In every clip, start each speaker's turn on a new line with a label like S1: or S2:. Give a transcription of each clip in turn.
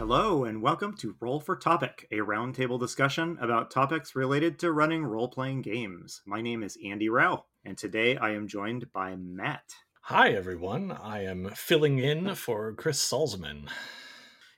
S1: Hello, and welcome to Roll for Topic, a roundtable discussion about topics related to running role playing games. My name is Andy Rao, and today I am joined by Matt.
S2: Hi, everyone. I am filling in for Chris Salzman.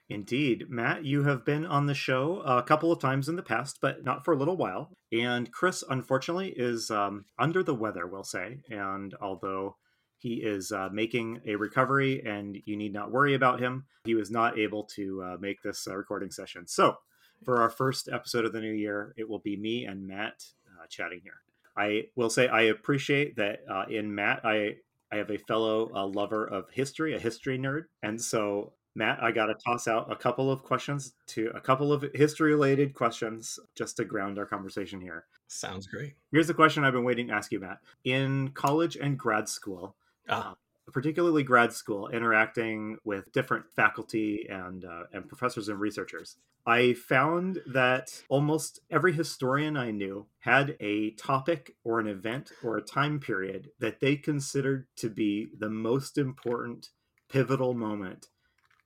S1: Indeed. Matt, you have been on the show a couple of times in the past, but not for a little while. And Chris, unfortunately, is um, under the weather, we'll say. And although he is uh, making a recovery and you need not worry about him, he was not able to uh, make this uh, recording session. So, for our first episode of the new year, it will be me and Matt uh, chatting here. I will say I appreciate that uh, in Matt, I I have a fellow uh, lover of history, a history nerd, and so Matt, I got to toss out a couple of questions to a couple of history related questions just to ground our conversation here.
S2: Sounds great.
S1: Here's the question I've been waiting to ask you, Matt. In college and grad school, uh, particularly grad school, interacting with different faculty and uh, and professors and researchers, I found that almost every historian I knew had a topic or an event or a time period that they considered to be the most important pivotal moment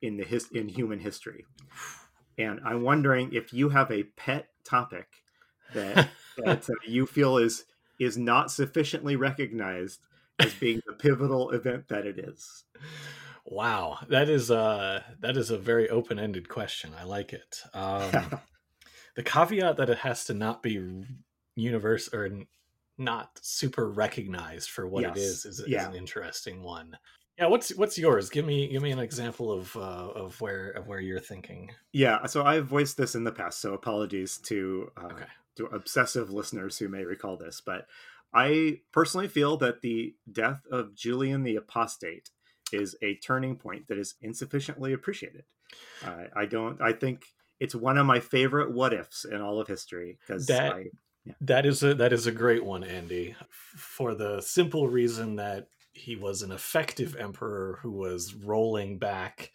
S1: in the his in human history. And I'm wondering if you have a pet topic that that uh, you feel is is not sufficiently recognized as being the pivotal event that it is.
S2: Wow, that is a that is a very open ended question. I like it. Um, the caveat that it has to not be universe or not super recognized for what yes. it is is, yeah. is, an interesting one. Yeah, what's what's yours? Give me give me an example of uh, of where of where you're thinking.
S1: Yeah, so I've voiced this in the past, so apologies to uh, okay. to obsessive listeners who may recall this, but I personally feel that the death of Julian the Apostate is a turning point that is insufficiently appreciated. Uh, I don't. I think it's one of my favorite what ifs in all of history because
S2: that
S1: I,
S2: yeah. that is a that is a great one, Andy, for the simple reason that he was an effective emperor who was rolling back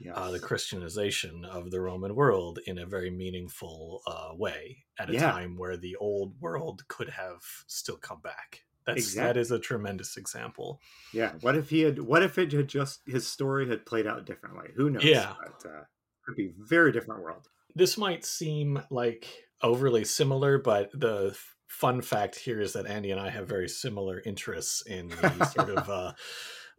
S2: yes. uh, the Christianization of the Roman world in a very meaningful uh, way at a yeah. time where the old world could have still come back. That's exactly. that is a tremendous example.
S1: Yeah. What if he had? What if it had just his story had played out differently? Who knows?
S2: Yeah.
S1: But, uh, could be very different world.
S2: This might seem like overly similar, but the fun fact here is that Andy and I have very similar interests in the sort of uh,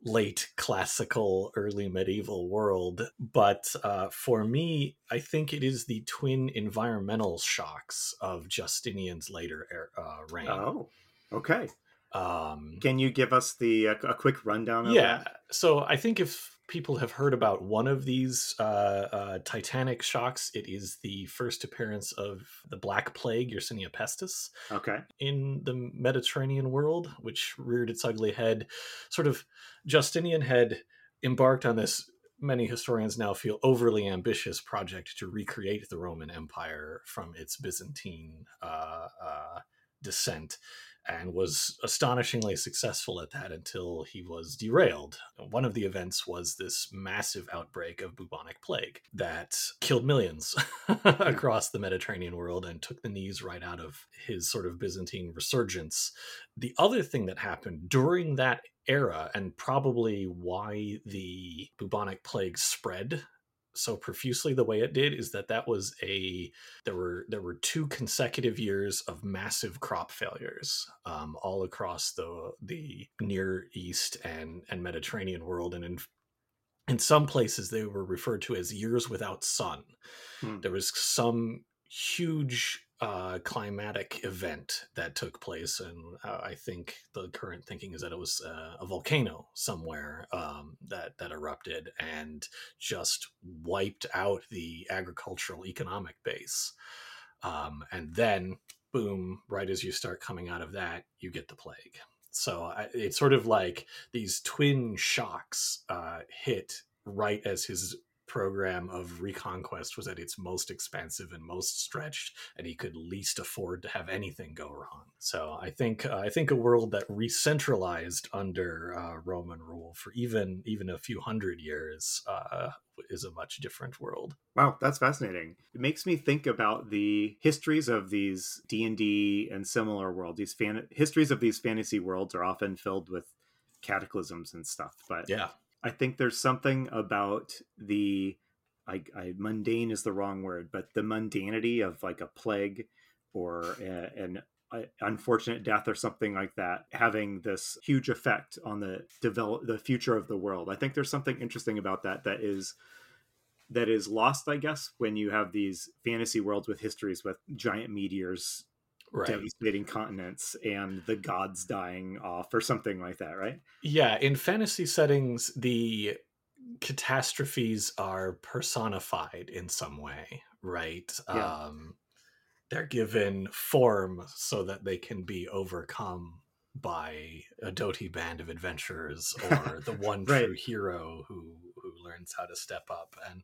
S2: late classical, early medieval world. But uh, for me, I think it is the twin environmental shocks of Justinian's later uh, reign.
S1: Oh, okay. Um, Can you give us the a, a quick rundown?
S2: yeah.
S1: That?
S2: So I think if people have heard about one of these uh, uh, titanic shocks. It is the first appearance of the Black Plague, Yersinia pestis,
S1: okay,
S2: in the Mediterranean world, which reared its ugly head. Sort of, Justinian had embarked on this. Many historians now feel overly ambitious project to recreate the Roman Empire from its Byzantine uh, uh descent and was astonishingly successful at that until he was derailed. One of the events was this massive outbreak of bubonic plague that killed millions hmm. across the Mediterranean world and took the knees right out of his sort of Byzantine resurgence. The other thing that happened during that era, and probably why the bubonic plague spread so profusely the way it did is that that was a there were there were two consecutive years of massive crop failures um, all across the the near east and and mediterranean world and in in some places they were referred to as years without sun hmm. there was some huge uh, climatic event that took place, and uh, I think the current thinking is that it was uh, a volcano somewhere um, that that erupted and just wiped out the agricultural economic base. Um, and then, boom! Right as you start coming out of that, you get the plague. So I, it's sort of like these twin shocks uh, hit right as his program of reconquest was at its most expansive and most stretched and he could least afford to have anything go wrong. So i think uh, i think a world that re-centralized under uh, roman rule for even even a few hundred years uh, is a much different world.
S1: Wow that's fascinating. It makes me think about the histories of these d&d and similar worlds these fan- histories of these fantasy worlds are often filled with cataclysms and stuff but
S2: yeah
S1: I think there's something about the I, I mundane is the wrong word, but the mundanity of like a plague or a, an unfortunate death or something like that having this huge effect on the develop the future of the world. I think there's something interesting about that that is that is lost, I guess, when you have these fantasy worlds with histories with giant meteors right. devastating continents and the gods dying off or something like that, right?
S2: Yeah, in fantasy settings, the catastrophes are personified in some way, right? Yeah. Um, they're given form so that they can be overcome by a doty band of adventurers or the one right. true hero who who learns how to step up and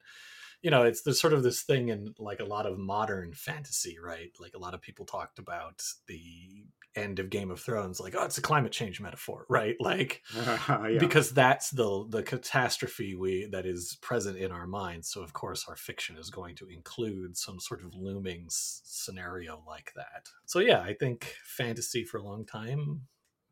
S2: you know it's there's sort of this thing in like a lot of modern fantasy right? Like a lot of people talked about the end of game of thrones like oh it's a climate change metaphor right? Like yeah. because that's the the catastrophe we that is present in our minds. So of course our fiction is going to include some sort of looming s- scenario like that. So yeah i think fantasy for a long time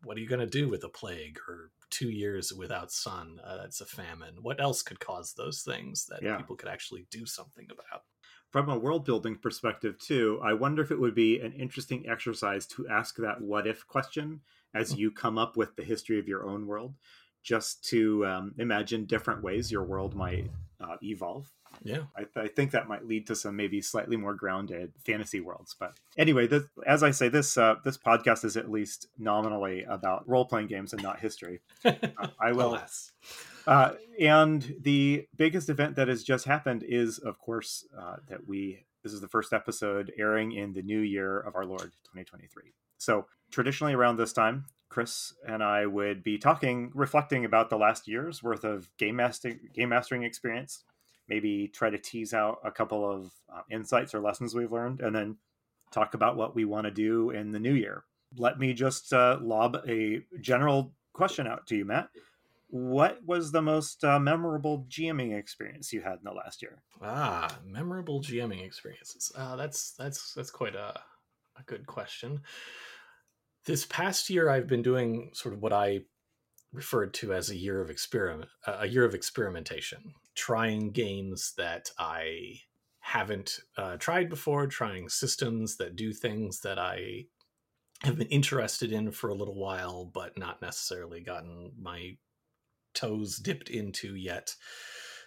S2: what are you going to do with a plague or two years without sun. Uh, that's a famine. What else could cause those things that yeah. people could actually do something about?
S1: From a world building perspective, too, I wonder if it would be an interesting exercise to ask that what if question as hmm. you come up with the history of your own world, just to um, imagine different ways your world might uh, evolve
S2: yeah.
S1: I, th- I, think that might lead to some maybe slightly more grounded fantasy worlds but anyway this, as i say this uh, this podcast is at least nominally about role-playing games and not history. Uh, i will uh, and the biggest event that has just happened is of course uh, that we this is the first episode airing in the new year of our lord 2023 so traditionally around this time Chris and I would be talking, reflecting about the last year's worth of game mastering, game mastering experience, maybe try to tease out a couple of uh, insights or lessons we've learned, and then talk about what we want to do in the new year. Let me just uh, lob a general question out to you, Matt. What was the most uh, memorable GMing experience you had in the last year?
S2: Ah, memorable GMing experiences. Uh, that's that's that's quite a a good question. This past year, I've been doing sort of what I referred to as a year of experiment, a year of experimentation, trying games that I haven't uh, tried before, trying systems that do things that I have been interested in for a little while, but not necessarily gotten my toes dipped into yet.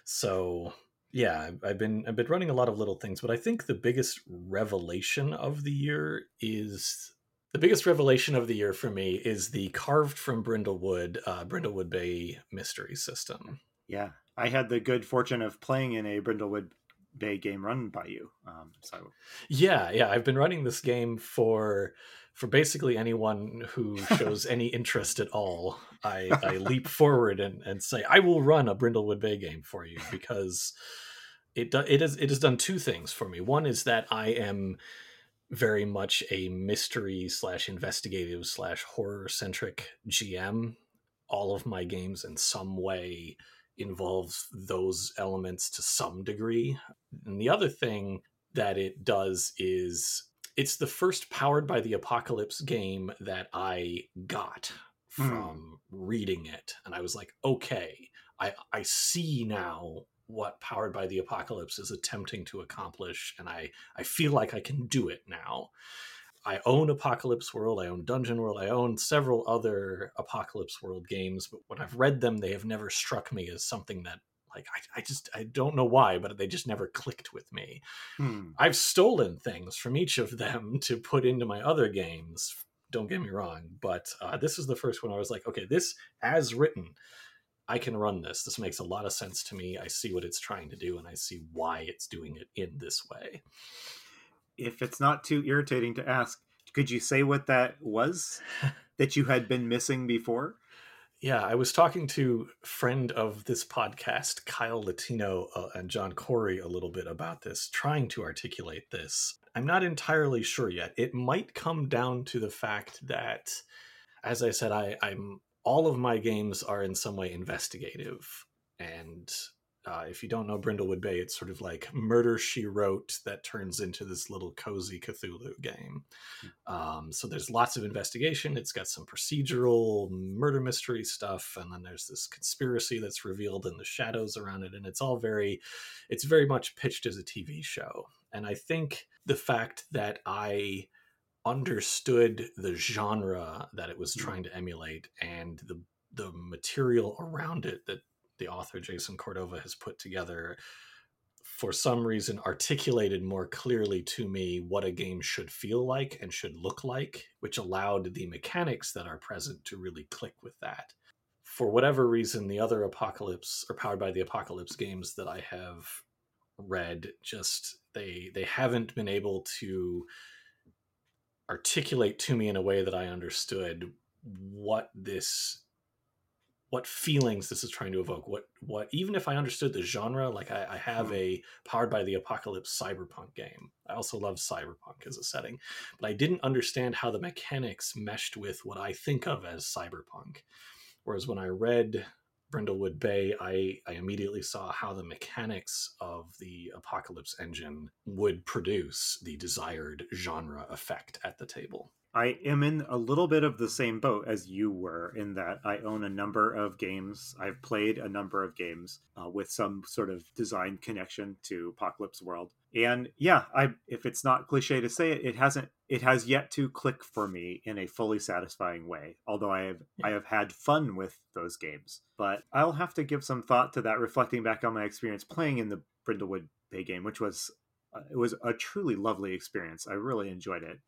S2: So yeah, I've been I've been running a lot of little things, but I think the biggest revelation of the year is the biggest revelation of the year for me is the carved from Brindlewood, uh, Brindlewood Bay mystery system.
S1: Yeah, I had the good fortune of playing in a Brindlewood Bay game run by you. Um, so
S2: yeah, yeah, I've been running this game for for basically anyone who shows any interest at all. I, I leap forward and, and say I will run a Brindlewood Bay game for you because it do, it is it has done two things for me. One is that I am very much a mystery slash investigative slash horror centric GM. All of my games in some way involves those elements to some degree. And the other thing that it does is it's the first powered by the apocalypse game that I got hmm. from reading it. And I was like, okay, I, I see now what Powered by the Apocalypse is attempting to accomplish, and I, I feel like I can do it now. I own Apocalypse World, I own Dungeon World, I own several other Apocalypse World games, but when I've read them, they have never struck me as something that like I, I just I don't know why, but they just never clicked with me. Hmm. I've stolen things from each of them to put into my other games. Don't get me wrong, but uh, this is the first one I was like, okay, this as written I can run this. This makes a lot of sense to me. I see what it's trying to do and I see why it's doing it in this way.
S1: If it's not too irritating to ask, could you say what that was that you had been missing before?
S2: Yeah, I was talking to friend of this podcast, Kyle Latino uh, and John Corey, a little bit about this, trying to articulate this. I'm not entirely sure yet. It might come down to the fact that, as I said, I, I'm all of my games are in some way investigative and Uh, if you don't know Brindlewood Bay, it's sort of like Murder She Wrote that turns into this little cozy Cthulhu game. Um, so there's lots of investigation. It's got some procedural murder mystery stuff, and then there's this conspiracy that's revealed in the shadows around it, and it's all very, it's very much pitched as a TV show. And I think the fact that I understood the genre that it was
S1: Mm.
S2: trying to emulate and the the material around it that the author Jason Cordova has put together for some reason articulated more clearly to me what a game should feel like and should look like, which allowed the mechanics that are present to really click with that. For whatever reason, the other Apocalypse or Powered by the Apocalypse games that I have read just they they haven't been able to articulate to me in a way that I understood what this what feelings this is trying to evoke what what even if i understood the genre like i, I have
S1: Hmm.
S2: a powered by the apocalypse cyberpunk game i also love cyberpunk as a setting but i didn't understand how the mechanics meshed with what i think of as cyberpunk whereas when i read brindlewood bay i i immediately saw how the mechanics of the apocalypse engine would produce the desired genre effect at the table
S1: I am in a little bit of the same boat as you were in that I own a number of games. I've played a number of games uh, with some sort of design connection to Apocalypse World. And yeah, I if it's not cliche to say it, it hasn't it has yet to click for me in a fully satisfying way. Although I have I have had fun with those games. But I'll have to give some thought to that reflecting back on my experience playing in the Brindlewood Bay game, which was uh, it was a truly lovely experience. I really enjoyed it.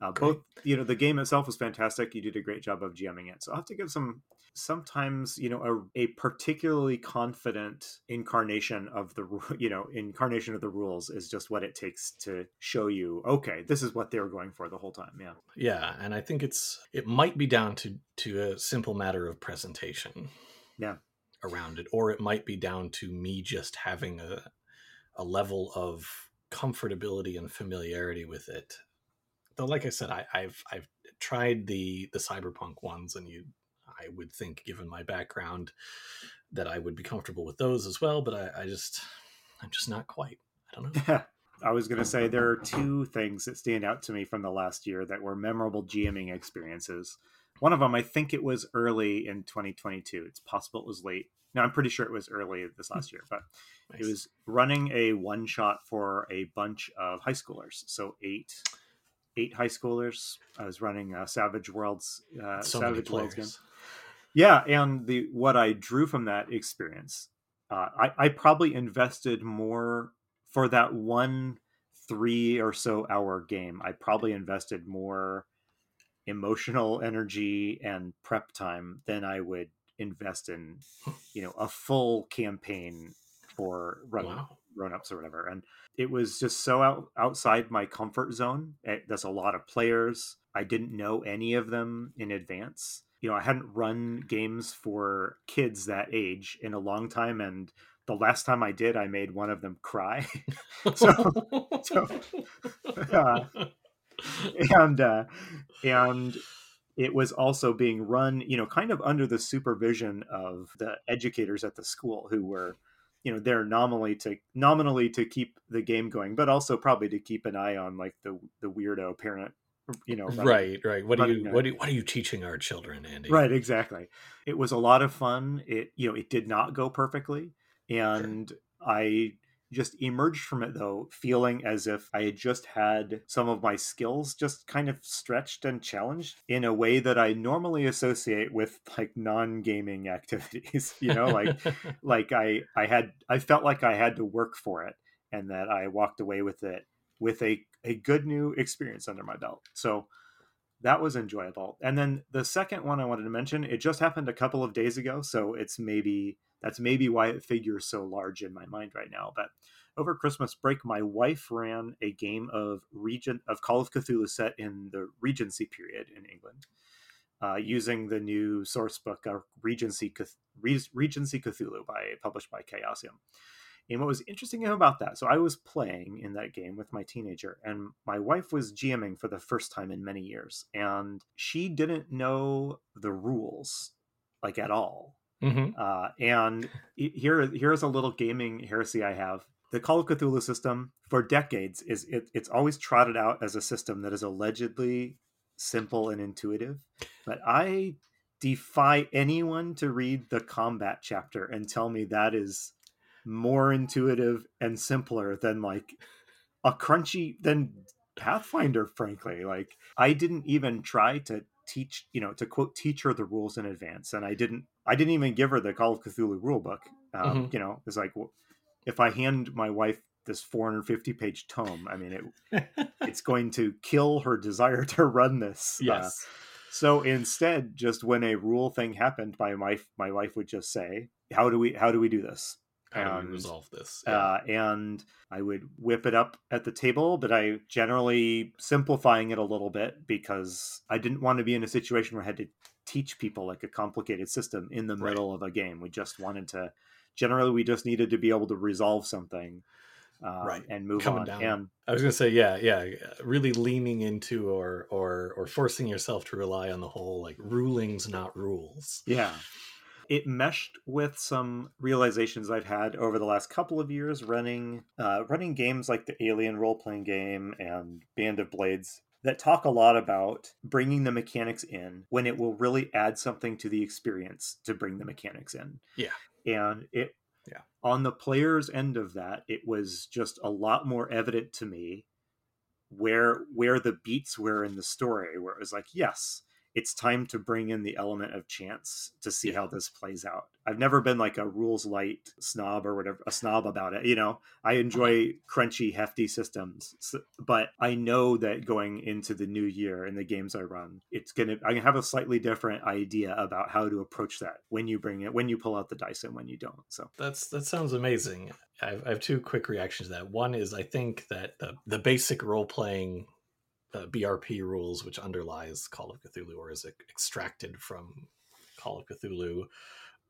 S1: Uh, both, you know, the game itself was fantastic. You did a great job of GMing it. So I will have to give some. Sometimes, you know, a, a particularly confident incarnation of the, you know, incarnation of the rules is just what it takes to show you. Okay, this is what they were going for the whole time. Yeah.
S2: Yeah, and I think it's it might be down to to a simple matter of presentation.
S1: Yeah.
S2: Around it, or it might be down to me just having a a level of comfortability and familiarity with it. Though, like I said, I, I've I've tried the the cyberpunk ones, and you, I would think, given my background, that I would be comfortable with those as well. But I, I just, I'm just not quite. I don't know.
S1: I was going to say there are two things that stand out to me from the last year that were memorable GMing experiences. One of them, I think it was early in 2022. It's possible it was late. No, I'm pretty sure it was early this hmm. last year, but
S2: Nice.
S1: it was running a one shot for a bunch of high schoolers. So eight, eight high schoolers. I was running uh, Savage Worlds, uh,
S2: so
S1: Savage Worlds game. Yeah, and the what I drew from that experience, uh, I, I probably invested more for that one three or so hour game. I probably invested more emotional energy and prep time than I would invest in, you know, a full campaign for run
S2: Wow.
S1: Grown ups or whatever. And it was just so out, outside my comfort zone. It, there's a lot of players. I didn't know any of them in advance. You know, I hadn't run games for kids that age in a long time. And the last time I did, I made one of them cry. So- so, uh, and, uh, and, it was also being run, you know, kind of under the supervision of the educators at the school who were you know they're nominally to nominally to keep the game going but also probably to keep an eye on like the the weirdo parent you know running-
S2: right, right. What are you
S1: a-
S2: what are, what are you teaching our children, Andy?
S1: right exactly it was a lot of fun it you know it did not go perfectly and i just emerged from it though feeling as if i had just had some of my skills just kind of stretched and challenged in a way that i normally associate with like non-gaming activities you know like like I I had I felt like I had to work for it and that I walked away with it with a a good new experience under my belt. So that was enjoyable. And then the second one I wanted to mention, it just happened a couple of days ago, so it's maybe that's maybe why it figures so large in my mind right now. But over Christmas break, my wife ran a game of Regent of Call of Cthulhu set in the Regency period in England, uh, using the new source book uh, Regency Regency Cthulhu by published by Chaosium. And what was interesting about that, so I was playing in that game with my teenager, and my wife was GMing for the first time in many years, and she didn't know the rules like at all.
S2: Mhm.
S1: Uh, and here, here's a little gaming heresy I have. The Call of Cthulhu system for decades is it, it's always trotted out as a system that is allegedly simple and intuitive, but I defy anyone to read the combat chapter and tell me that is more intuitive and simpler than like a crunchy than Pathfinder, frankly. Like I didn't even try to teach, you know, to quote teach her the rules in advance, and I didn't. I didn't even give her the Call of Cthulhu rule book. Um,
S2: Mhm.
S1: You know, it's like well, if I hand my wife this 450 page tome, I mean, it it's going to kill her desire to run this. Uh,
S2: yes.
S1: so instead, just when a rule thing happened, my wife my wife would just say, "How do we how do we do this?"
S2: How do
S1: and,
S2: we resolve this?
S1: uh, and I would whip it up at the table, but I generally simplifying it a little bit because I didn't want to be in a situation where I had to teach people like a complicated system in the
S2: Right.
S1: middle of a game. We just wanted to. Generally, we just needed to be able to resolve something, uh,
S2: Right.
S1: and move
S2: Coming
S1: on.
S2: down.
S1: And
S2: I was gonna say, yeah, yeah, really leaning into or or or forcing yourself to rely on the whole like rulings, not rules.
S1: Yeah. It meshed with some realizations I've had over the last couple of years running uh, running games like the Alien role playing game and Band of Blades that talk a lot about bringing the mechanics in when it will really add something to the experience to bring the mechanics in.
S2: Yeah.
S1: And it
S2: Yeah.
S1: on the player's end of that, it was just a lot more evident to me where where the beats were in the story where it was like yes it's time to bring in the element of chance to see
S2: Yeah.
S1: how this plays out i've never been like a rules light snob or whatever a snob about it you know i uh-huh. enjoy crunchy hefty systems but i know that going into the new year and the games i run it's gonna i have a slightly different idea about how to approach that when you bring it when you pull out the dice and when you don't so
S2: That's that sounds amazing. I have, I have two quick reactions to that. One is I think that the the basic role playing uh, BRP rules, which underlies Call of Cthulhu or is extracted from Call of Cthulhu,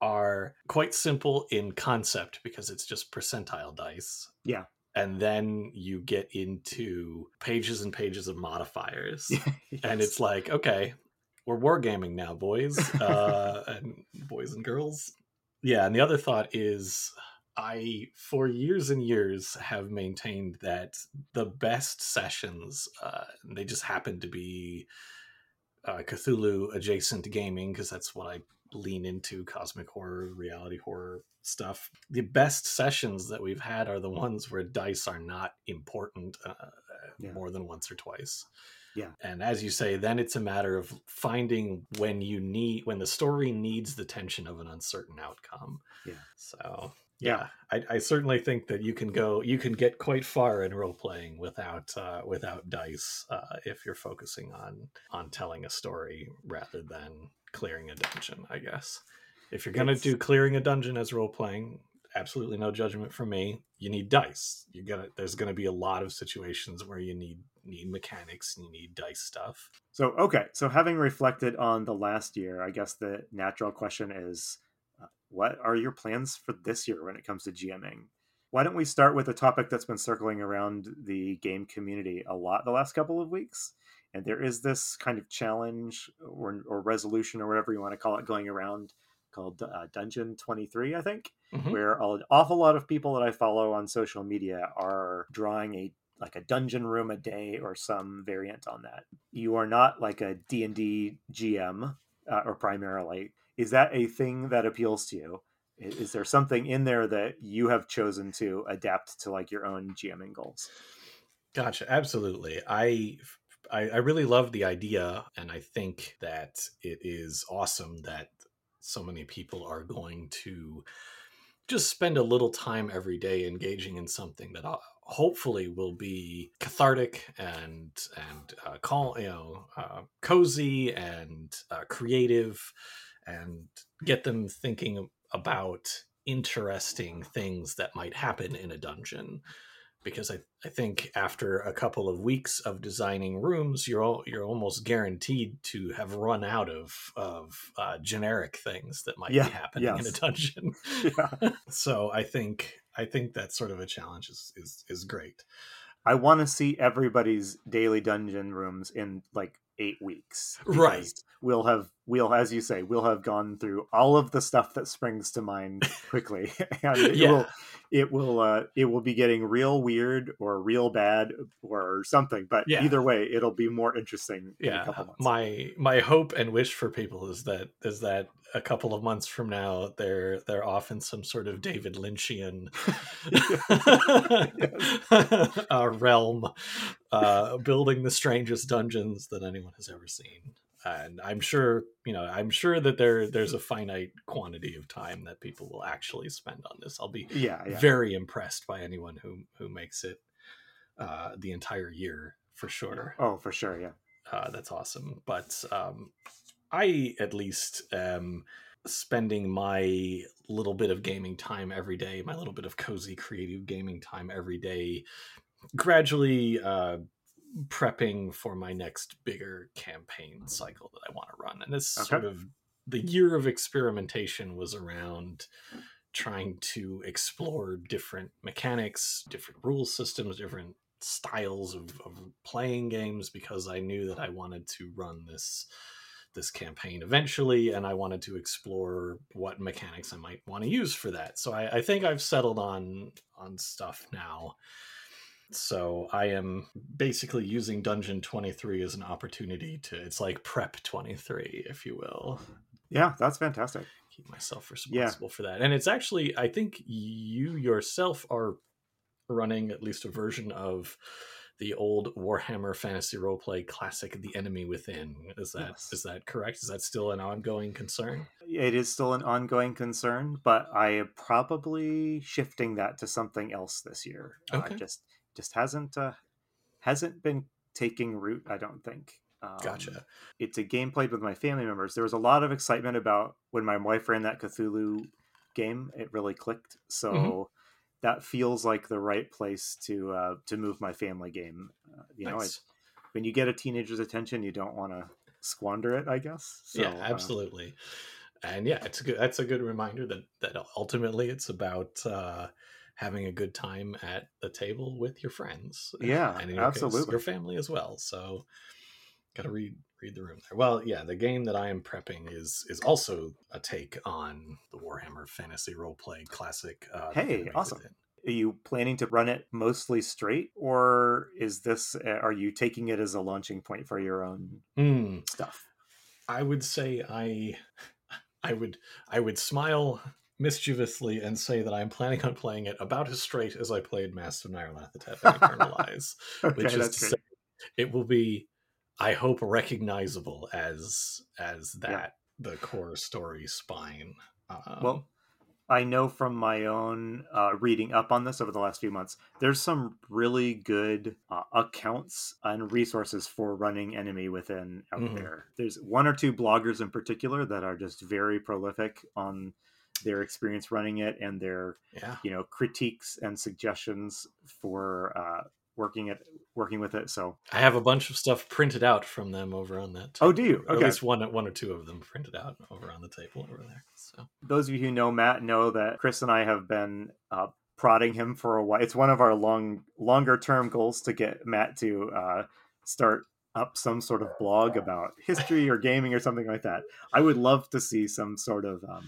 S2: are quite simple in concept because it's just percentile dice.
S1: Yeah.
S2: And then you get into pages and pages of modifiers. and it's like okay we're wargaming now boys uh and boys and girls yeah and the other thought is i for years and years have maintained that the best sessions uh they just happen to be uh cthulhu adjacent gaming because that's what i lean into cosmic horror reality horror stuff the best sessions that we've had are the ones where dice are not important uh,
S1: Yeah.
S2: more than once or twice
S1: Yeah.
S2: and as you say then it's a matter of finding when you need when the story needs the tension of an uncertain outcome
S1: Yeah.
S2: so
S1: Yeah.
S2: I, I certainly think that you can go you can get quite far in role playing without uh, without dice uh, if you're focusing on on telling a story rather than clearing a dungeon i guess if you're gonna
S1: It's-
S2: do clearing a dungeon as role playing absolutely no judgment from me you need dice You're gonna there's gonna be a lot of situations where you need need mechanics and you need dice stuff
S1: So, okay. So, having reflected on the last year, I guess the natural question is what are your plans for this year when it comes to GMing? Why don't we start with a topic that's been circling around the game community a lot the last couple of weeks? And there is this kind of challenge or, or resolution or whatever you want to call it going around called uh, Dungeon 23, I think,
S2: Mhm.
S1: where an awful lot of people that I follow on social media are drawing a like a dungeon room a day or some variant on that. You are not like a D&D GM uh, or primarily. Is that a thing that appeals to you? I- Is there something in there that you have chosen to adapt to like your own GMing goals?
S2: Gotcha. Absolutely. I, I I really love the idea, and I think that it is awesome that so many people are going to just spend a little time every day engaging in something that uh, hopefully will be cathartic and and uh, call you know uh, cozy and uh, creative and get them thinking about interesting things that might happen in a dungeon because I, I think after a couple of weeks of designing rooms, you're all, you're almost guaranteed to have run out of of uh, generic things that might
S1: Yeah,
S2: be happening in a dungeon.
S1: Yeah.
S2: so I think I think that sort of a challenge is is, is great.
S1: I want to see everybody's daily dungeon rooms in like eight weeks.
S2: Right.
S1: We'll have we'll as you say we'll have gone through all of the stuff that springs to mind quickly, and it
S2: Yeah.
S1: will it will uh, it will be getting real weird or real bad or something. But
S2: Yeah.
S1: either way, it'll be more interesting. in a
S2: yeah
S1: couple months.
S2: my my hope and wish for people is that is that a couple of months from now they're they're off in some sort of david lynchian uh, realm uh building the strangest dungeons that anyone has ever seen and i'm sure you know i'm sure that there there's a finite quantity of time that people will actually spend on this i'll be
S1: yeah, yeah.
S2: very impressed by anyone who who makes it uh the entire year for sure
S1: Oh, for sure. Yeah.
S2: uh, that's awesome. But um, I at least am spending my little bit of gaming time every day, my little bit of cozy creative gaming time every day, gradually uh, prepping for my next bigger campaign cycle that I want to run. And this
S1: Okay.
S2: sort of the year of experimentation was around trying to explore different mechanics, different rule systems, different styles of, of playing games because I knew that I wanted to run this this campaign eventually and I wanted to explore what mechanics I might want to use for that. So I, I think I've settled on on stuff now. So I am basically using Dungeon 23 as an opportunity to it's like prep 23, if you will
S1: Yeah, that's fantastic.
S2: keep myself
S1: Yeah.
S2: responsible for that. And it's actually, I think you yourself are running at least a version of the old Warhammer Fantasy Roleplay classic, The Enemy Within. Is that is
S1: Yes.
S2: that correct? Is that still an ongoing concern?
S1: It is still an ongoing concern, but I am probably shifting that to something else this year.
S2: Okay.
S1: Uh, just just hasn't uh, hasn't been taking root. I don't think. Um,
S2: Gotcha.
S1: It's a game played with my family members. There was a lot of excitement about when my wife ran that Cthulhu game. It really clicked. So.
S2: Mhm.
S1: That feels like the right place to uh, to move my family game. Uh, you know,
S2: Nice.
S1: it, when you get a teenager's attention, you don't want to squander it. I guess. So,
S2: yeah,
S1: uh,
S2: absolutely. and yeah, it's a good. That's a good reminder that that ultimately it's about uh, having a good time at the table with your friends.
S1: Yeah,
S2: and your case,
S1: absolutely.
S2: your family as well. So, got to read read the room there. Well, yeah, the game that I am prepping is is also a take on the Warhammer Fantasy Roleplay Classic. Uh,
S1: Hey, awesome. Are you planning to run it mostly straight or is this uh, are you taking it as a launching point for your own
S2: Hmm.
S1: stuff
S2: I would say I I would I would smile mischievously and say that I'm planning on playing it about as straight as I played Masks of Nyarlathotep and Eternal Lies,
S1: okay
S2: which is to say it will be I hope recognizable as as
S1: Yeah.
S2: that the core story spine. Um,
S1: well i know from my own uh, reading up on this over the last few months there's some really good uh, accounts and resources for running enemy within out
S2: Mhm.
S1: there there's one or two bloggers in particular that are just very prolific on their experience running it and their
S2: yeah.
S1: you know critiques and suggestions for uh, working it working with it so
S2: I have a bunch of stuff printed out from them over on that. Table.
S1: Oh, do you?
S2: Or At
S1: Okay.
S2: least one, one or two of them printed out over on the table over there. So
S1: those of you who know matt know that chris and i have been uh, prodding him for a while it's one of our long longer term goals to get matt to uh, start up some sort of blog about history or gaming or something like that i would love to see some sort of um,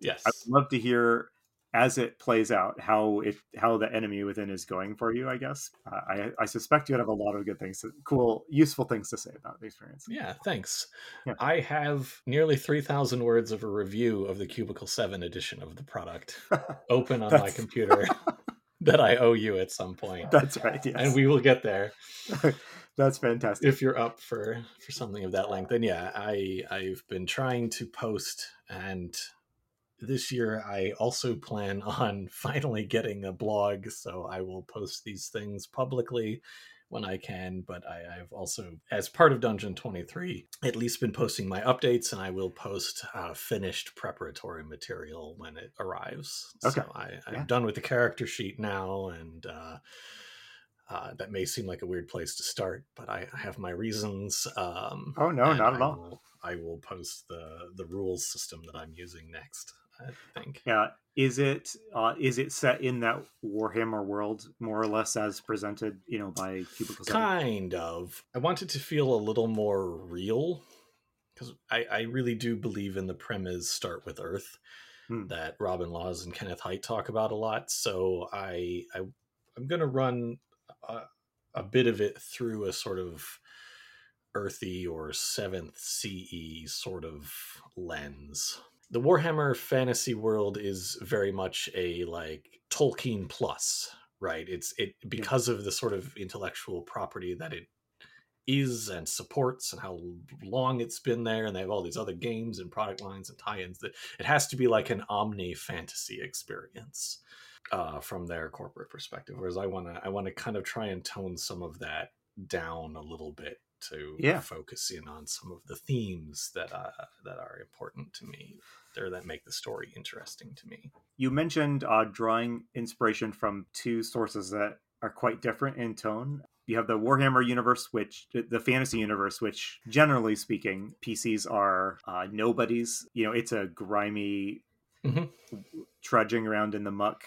S2: yes,
S1: i would love to hear as it plays out how it how the enemy within is going for you i guess uh, i i suspect you would have a lot of good things to, cool useful things to say about the experience
S2: Yeah, thanks.
S1: Yeah.
S2: I have nearly 3,000 words of a review of the Cubicle 7 edition of the product open on my computer that I owe you at some point.
S1: that's right yes
S2: And we will get there
S1: that's fantastic
S2: if you're up for for something of that length. And yeah, I I've been trying to post and this year I also plan on finally getting a blog, so I will post these things publicly when I can. But I, I've also, as part of Dungeon 23, at least been posting my updates, and I will post uh, finished preparatory material when it arrives.
S1: Okay.
S2: So I, I'm
S1: Yeah.
S2: done with the character sheet now, and uh, uh, that may seem like a weird place to start, but I, I have my reasons. Um,
S1: Oh, no, not at
S2: I
S1: all.
S2: Will, I will post the the rules system that I'm using next, I think.
S1: Yeah. Is it uh, is it set in that Warhammer world more or less as presented, you know, by Cubicle
S2: Kind of. I want it to feel a little more real because I, I really do believe in the premise start with Earth
S1: Hmm.
S2: that Robin Laws and Kenneth Hite talk about a lot. So I, I I'm gonna run a, a bit of it through a sort of earthy or Seventh Sea sort of lens. The Warhammer fantasy world is very much a like Tolkien plus, right? It's it because of the sort of intellectual property that it is and supports and how long it's been there and they have all these other games and product lines and tie-ins that it has to be like an omni fantasy experience uh, from their corporate perspective whereas i want to i want to kind of try and tone some of that down a little bit to
S1: Yeah.
S2: focus in on some of the themes that uh, that are important to me or that make the story interesting to me
S1: You mentioned uh, drawing inspiration from two sources that are quite different in tone. You have the Warhammer universe, which the fantasy universe, which generally speaking, PCs are uh, nobodies. You know, it's a grimy,
S2: Mhm.
S1: trudging around in the muck,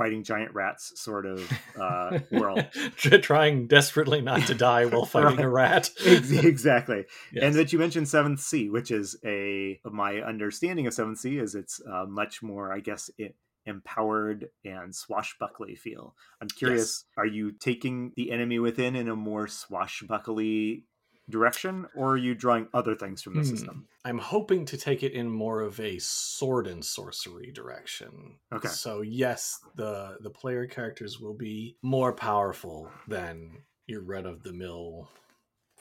S1: fighting giant rats sort of uh, world.
S2: trying desperately not to die while fighting a rat
S1: exactly.
S2: Yes.
S1: And that you mentioned Seventh Sea, which is a my understanding of Seventh Sea is it's uh, much more, I guess, it, empowered and swashbuckly feel. I'm curious, are you taking the enemy within in a more swashbuckly direction, or are you drawing other things from the
S2: Hmm.
S1: system?
S2: I'm hoping to take it in more of a sword and sorcery direction.
S1: Okay.
S2: So yes, the the player characters will be more powerful than your run of the mill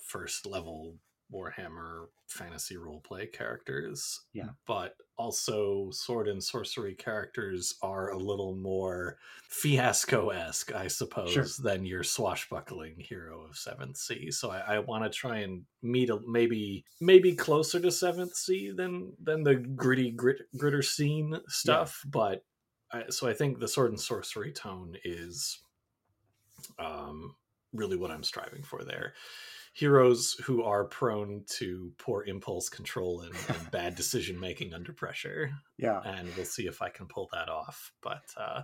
S2: first level Warhammer fantasy roleplay characters.
S1: Yeah.
S2: But also sword and sorcery characters are a little more fiasco-esque, I suppose, than your swashbuckling hero of Seventh Sea. So I, I want to try and meet a maybe maybe closer to Seventh Sea than than the gritty grit, gritter scene stuff. But I, so I think the sword and sorcery tone is um, really what I'm striving for there. Heroes who are prone to poor impulse control and, and bad decision making under pressure,
S1: Yeah.
S2: and we'll see if I can pull that off. But uh,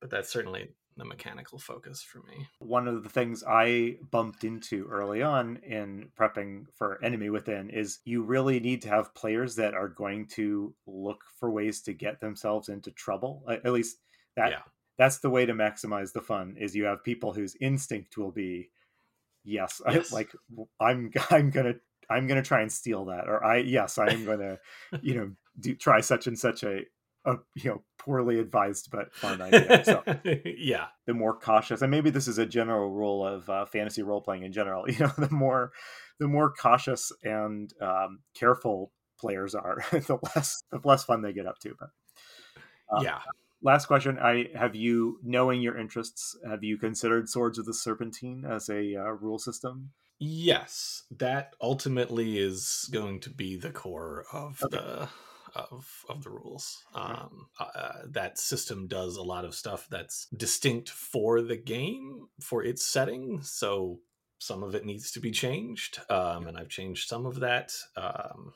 S2: but that's certainly the mechanical focus for me.
S1: One of the things I bumped into early on in prepping for Enemy Within is you really need to have players that are going to look for ways to get themselves into trouble. At least that
S2: Yeah.
S1: that's the way to maximize the fun is you have people whose instinct will be yes,
S2: Yes.
S1: I, like I'm I'm to I'm to try and steal that or I yes, I am to you know do try such and such a a you know poorly advised but fun idea. So
S2: yeah,
S1: the more cautious and maybe this is a general rule of uh, fantasy role playing in general you know the more the more cautious and um, careful players are the less the less fun they get up to but uh,
S2: yeah.
S1: Last question i have you knowing your interests have you considered swords of the serpentine as a uh, rule system
S2: Yes, that ultimately is going to be the core of
S1: Okay.
S2: the of of the rules. Um, uh, that system does a lot of stuff that's distinct for the game for its setting. So some of it needs to be changed, um, and I've changed some of that. Um,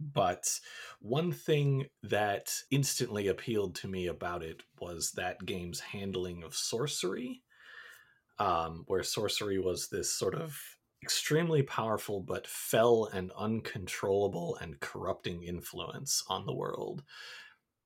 S2: but one thing that instantly appealed to me about it was that game's handling of sorcery um, where sorcery was this sort of extremely powerful but fell and uncontrollable and corrupting influence on the world.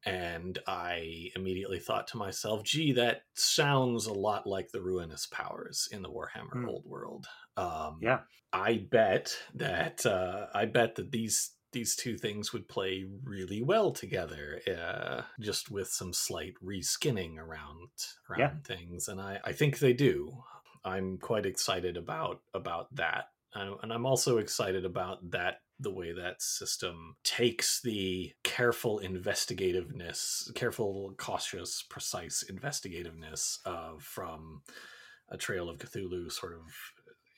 S2: And I immediately thought to myself, gee, that sounds a lot like the ruinous powers in the Warhammer
S1: Hmm.
S2: Old World. Um,
S1: yeah
S2: I bet that uh, I bet that these these two things would play really well together, uh, just with some slight reskinning around around
S1: Yeah.
S2: things, and I, I think they do. I'm quite excited about about that, and, and I'm also excited about that the way that system takes the careful investigativeness, careful, cautious, precise investigativeness uh, from a Trail of Cthulhu sort of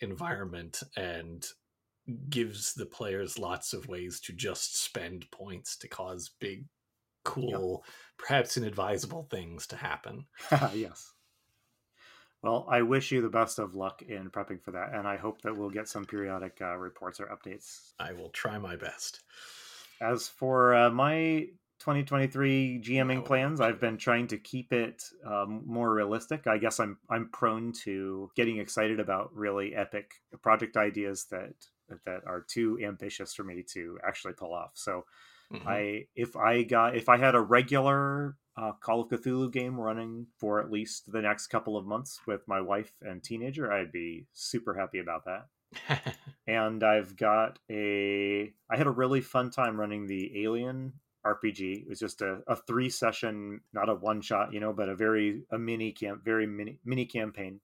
S2: environment and gives the players lots of ways to just spend points to cause big, cool, perhaps inadvisable things to happen.
S1: yes well i wish you the best of luck in prepping for that and i hope that we'll get some periodic uh, reports or updates
S2: I will try my best.
S1: As for uh, my 2023 GMing
S2: Yeah,
S1: plans. I've been trying to keep it um, more realistic. I guess I'm I'm prone to getting excited about really epic project ideas that that are too ambitious for me to actually pull off. So
S2: Mhm.
S1: I if I got if I had a regular uh, Call of Cthulhu game running for at least the next couple of months with my wife and teenager, I'd be super happy about that. And I've got a I had a really fun time running the Alien RPG. It was just a, a three session, not a one shot, you know, but a very a mini camp, very mini mini campaign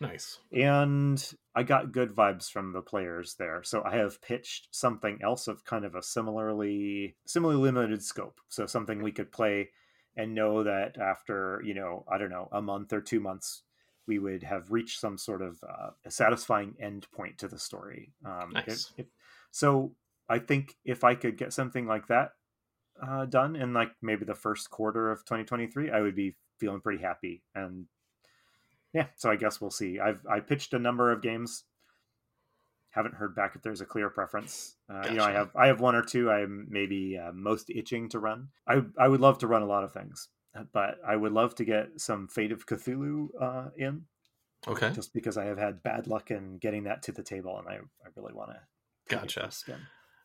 S2: nice.
S1: and I got good vibes from the players there. So I have pitched something else of kind of a similarly similarly limited scope. So something we could play and know that after you know I don't know a month or two months we would have reached some sort of uh, a satisfying end point to the story. Um, if-
S2: Nice.
S1: if- so I think if I could get something like that uh, done in like maybe the first quarter of 2023, I would be feeling pretty happy and yeah so i guess we'll see i've i pitched a number of games haven't heard back if there's a clear preference uh, you know i have i have one or two i'm maybe uh, most itching to run i i would love to run a lot of things but i would love to get some fate of cthulhu uh, in
S2: Okay.
S1: just because i have had bad luck in getting that to the table and i i really want to
S2: Gotcha.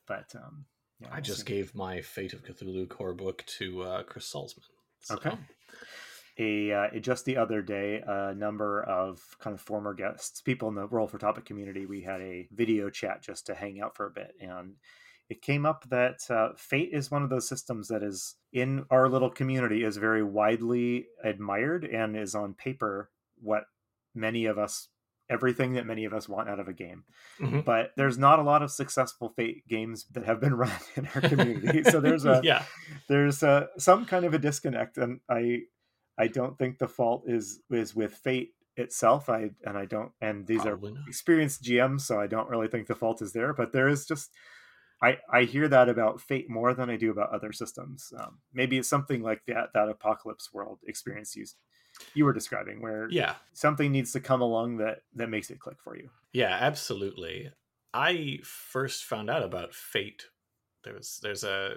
S1: but um yeah,
S2: I just gave my Fate of Cthulhu core book to uh, Chris Salzman. So,
S1: Okay. A uh, just the other day a number of kind of former guests people in the roll for topic community we had a video chat just to hang out for a bit and it came up that uh, fate is one of those systems that is in our little community is very widely admired and is on paper what many of us everything that many of us want out of a game
S2: Mhm.
S1: but there's not a lot of successful fate games that have been run in our community so there's a
S2: yeah.
S1: there's uh, some kind of a disconnect and i i don't think the fault is is with fate itself i and i don't and these
S2: Probably
S1: are
S2: not.
S1: experienced gms so i don't really think the fault is there but there is just i i hear that about fate more than i do about other systems um, maybe it's something like that that apocalypse world experience you you were describing where
S2: Yeah.
S1: something needs to come along that that makes it click for you
S2: Yeah, absolutely. I first found out about Fate. There's there's a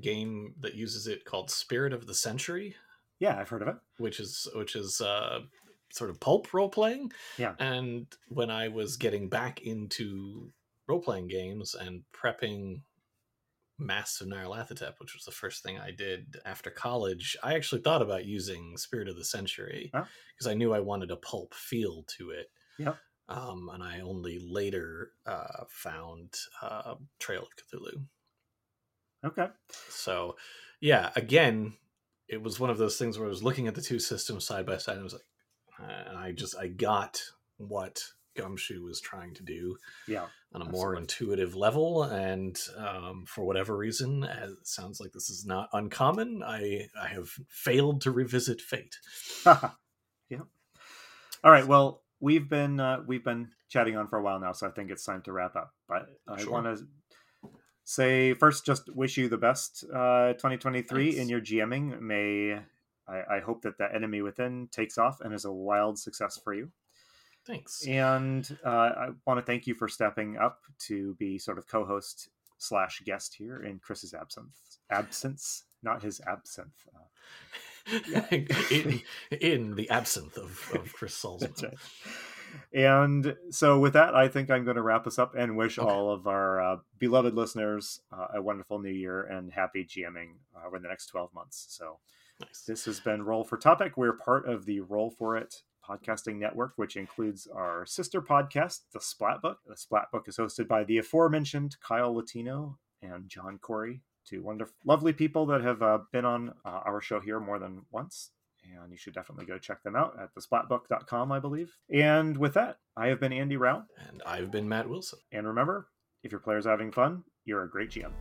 S2: game that uses it called Spirit of the Century,
S1: yeah i've heard of it
S2: which is which is uh sort of pulp role playing.
S1: Yeah.
S2: And when I was getting back into role playing games and prepping Masks of Nyarlathotep, which was the first thing I did after college, I actually thought about using Spirit of the Century
S1: Huh?
S2: because I knew I wanted a pulp feel to it.
S1: Yeah.
S2: Um, and I only later uh, found uh, Trail of Cthulhu.
S1: okay
S2: So, yeah, again, it was one of those things where I was looking at the two systems side by side. And I was like, and I just I got what Gumshoe was trying to do
S1: yeah
S2: on a more intuitive level, and um, for whatever reason, as it sounds like this is not uncommon. I I have failed to revisit Fate.
S1: yeah. All right. Well, we've been uh, we've been chatting on for a while now, so I think it's time to wrap up. But I
S2: Sure.
S1: want to say first, just wish you the best, uh, 2023 in your GMing. May I, I hope that the enemy within takes off and is a wild success for you.
S2: Thanks.
S1: And uh, I want to thank you for stepping up to be sort of co-host slash guest here in Chris's absence. Absence, not his absinthe. Uh, yeah.
S2: in, in the absence of, of Chris Salzman.
S1: And so, with that, I think I'm going to wrap us up and wish
S2: Okay.
S1: all of our uh, beloved listeners uh, a wonderful new year and happy GMing uh, over the next 12 months. So,
S2: Nice.
S1: this has been Roll for Topic. We're part of the Roll for It podcasting network, which includes our sister podcast, The Splat Book. The Splat Book is hosted by the aforementioned Kyle Latino and John Corey, two wonderful, lovely people that have uh, been on uh, our show here more than once. And you should definitely go check them out at thesplatbook.com, I believe. And with that, I have been Andy Rao.
S2: And I've been Matt Wilson.
S1: And remember, if your players are having fun, you're a great GM.